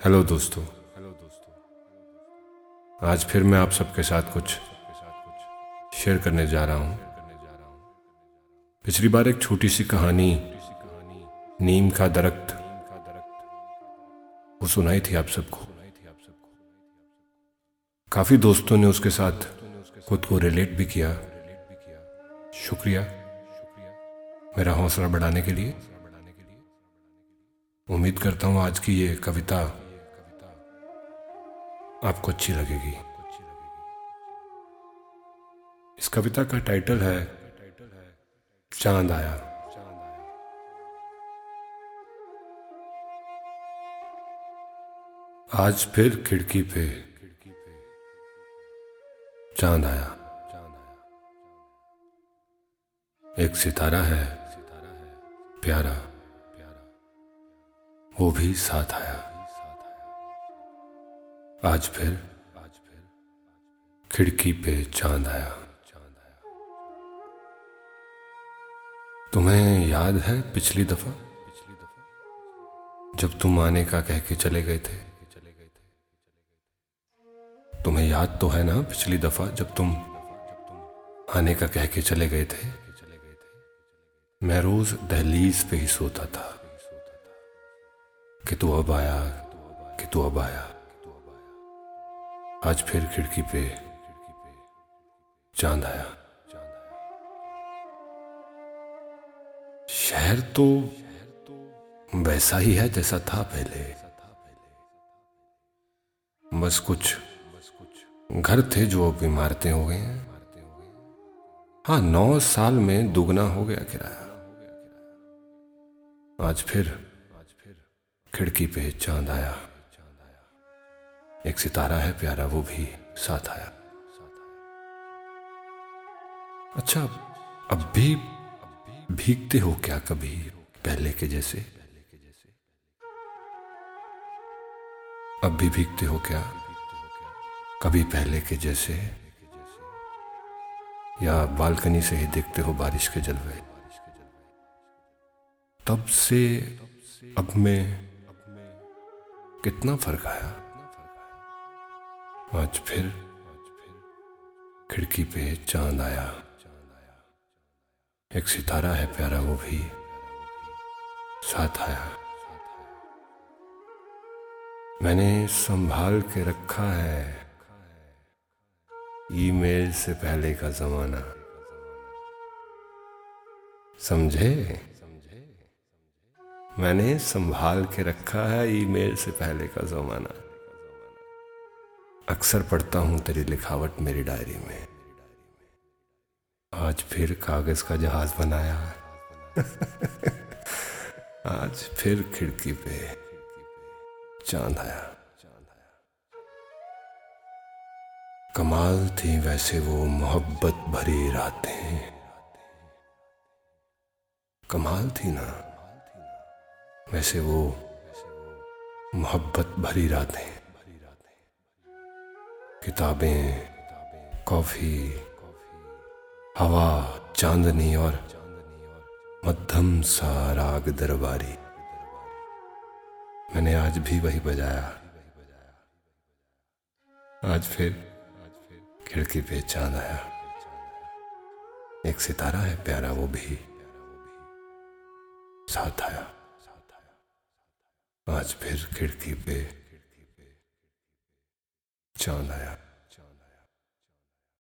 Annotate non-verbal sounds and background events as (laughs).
Hello दोस्तों। Hello दोस्तों आज फिर मैं आप सबके साथ कुछ शेयर करने जा रहा हूँ। पिछली बार एक छोटी सी कहानी, नीम का दरख्त, वो सुनाई थी आप सबको। काफ़ी दोस्तों ने उसके साथ खुद को रिलेट भी किया। शुक्रिया मेरा हौसला बढ़ाने के लिए। उम्मीद करता हूँ आज की ये कविता आपको अच्छी लगेगी। इस कविता का टाइटल है, चाँद आया। आज फिर खिड़की पे चाँद आया। एक सितारा है, प्यारा। वो भी साथ आया। आज फिर आज फिर खिड़की पे चाँद आया। चाँद आया तुम्हें याद है पिछली दफ़ा? पिछली दफ़ा जब तुम आने का कह के चले गए थे। तुम्हें याद तो है ना पिछली दफ़ा जब तुम आने का कह के चले गए थे? मैं रोज दहलीज पे ही सोता था कि तू अब आया, कि तू अब आया। आज फिर खिड़की पे चाँद आया। शहर तो वैसा ही है जैसा था पहले। बस कुछ घर थे जो अब इमारतें हो गए हैं। हाँ नौ साल में दुगना हो गया किराया। आज फिर खिड़की पे चाँद आया। एक सितारा है प्यारा, वो भी साथ आया। अच्छा अब भी, भीगते हो क्या कभी पहले के जैसे? अब भी भीगते हो क्या कभी पहले के जैसे? या बालकनी से ही देखते हो बारिश के जलवे? तब से अब में कितना फ़र्क आया? आज फिर खिड़की पे चाँद आया। एक सितारा है प्यारा, वो भी साथ आया। मैंने संभाल के रखा है ईमेल से पहले का जमाना। समझे? मैंने संभाल के रखा है ईमेल से पहले का जमाना। अक्सर पढ़ता हूँ तेरी लिखावट मेरी डायरी में। आज फिर कागज़ का जहाज़ बनाया। (laughs) आज फिर खिड़की पे चाँद आया। कमाल थी वैसे वो मोहब्बत भरी रातें। कमाल थी ना? वैसे वो मोहब्बत भरी रातें। किताबें, कॉफ़ी, हवा, चांदनी और मध्यम सा राग दरबारी। मैंने आज भी वही बजाया। आज फिर खिड़की पे चाँद आया। एक सितारा है प्यारा, वो भी साथ आया। आज फिर खिड़की पे चाँद आया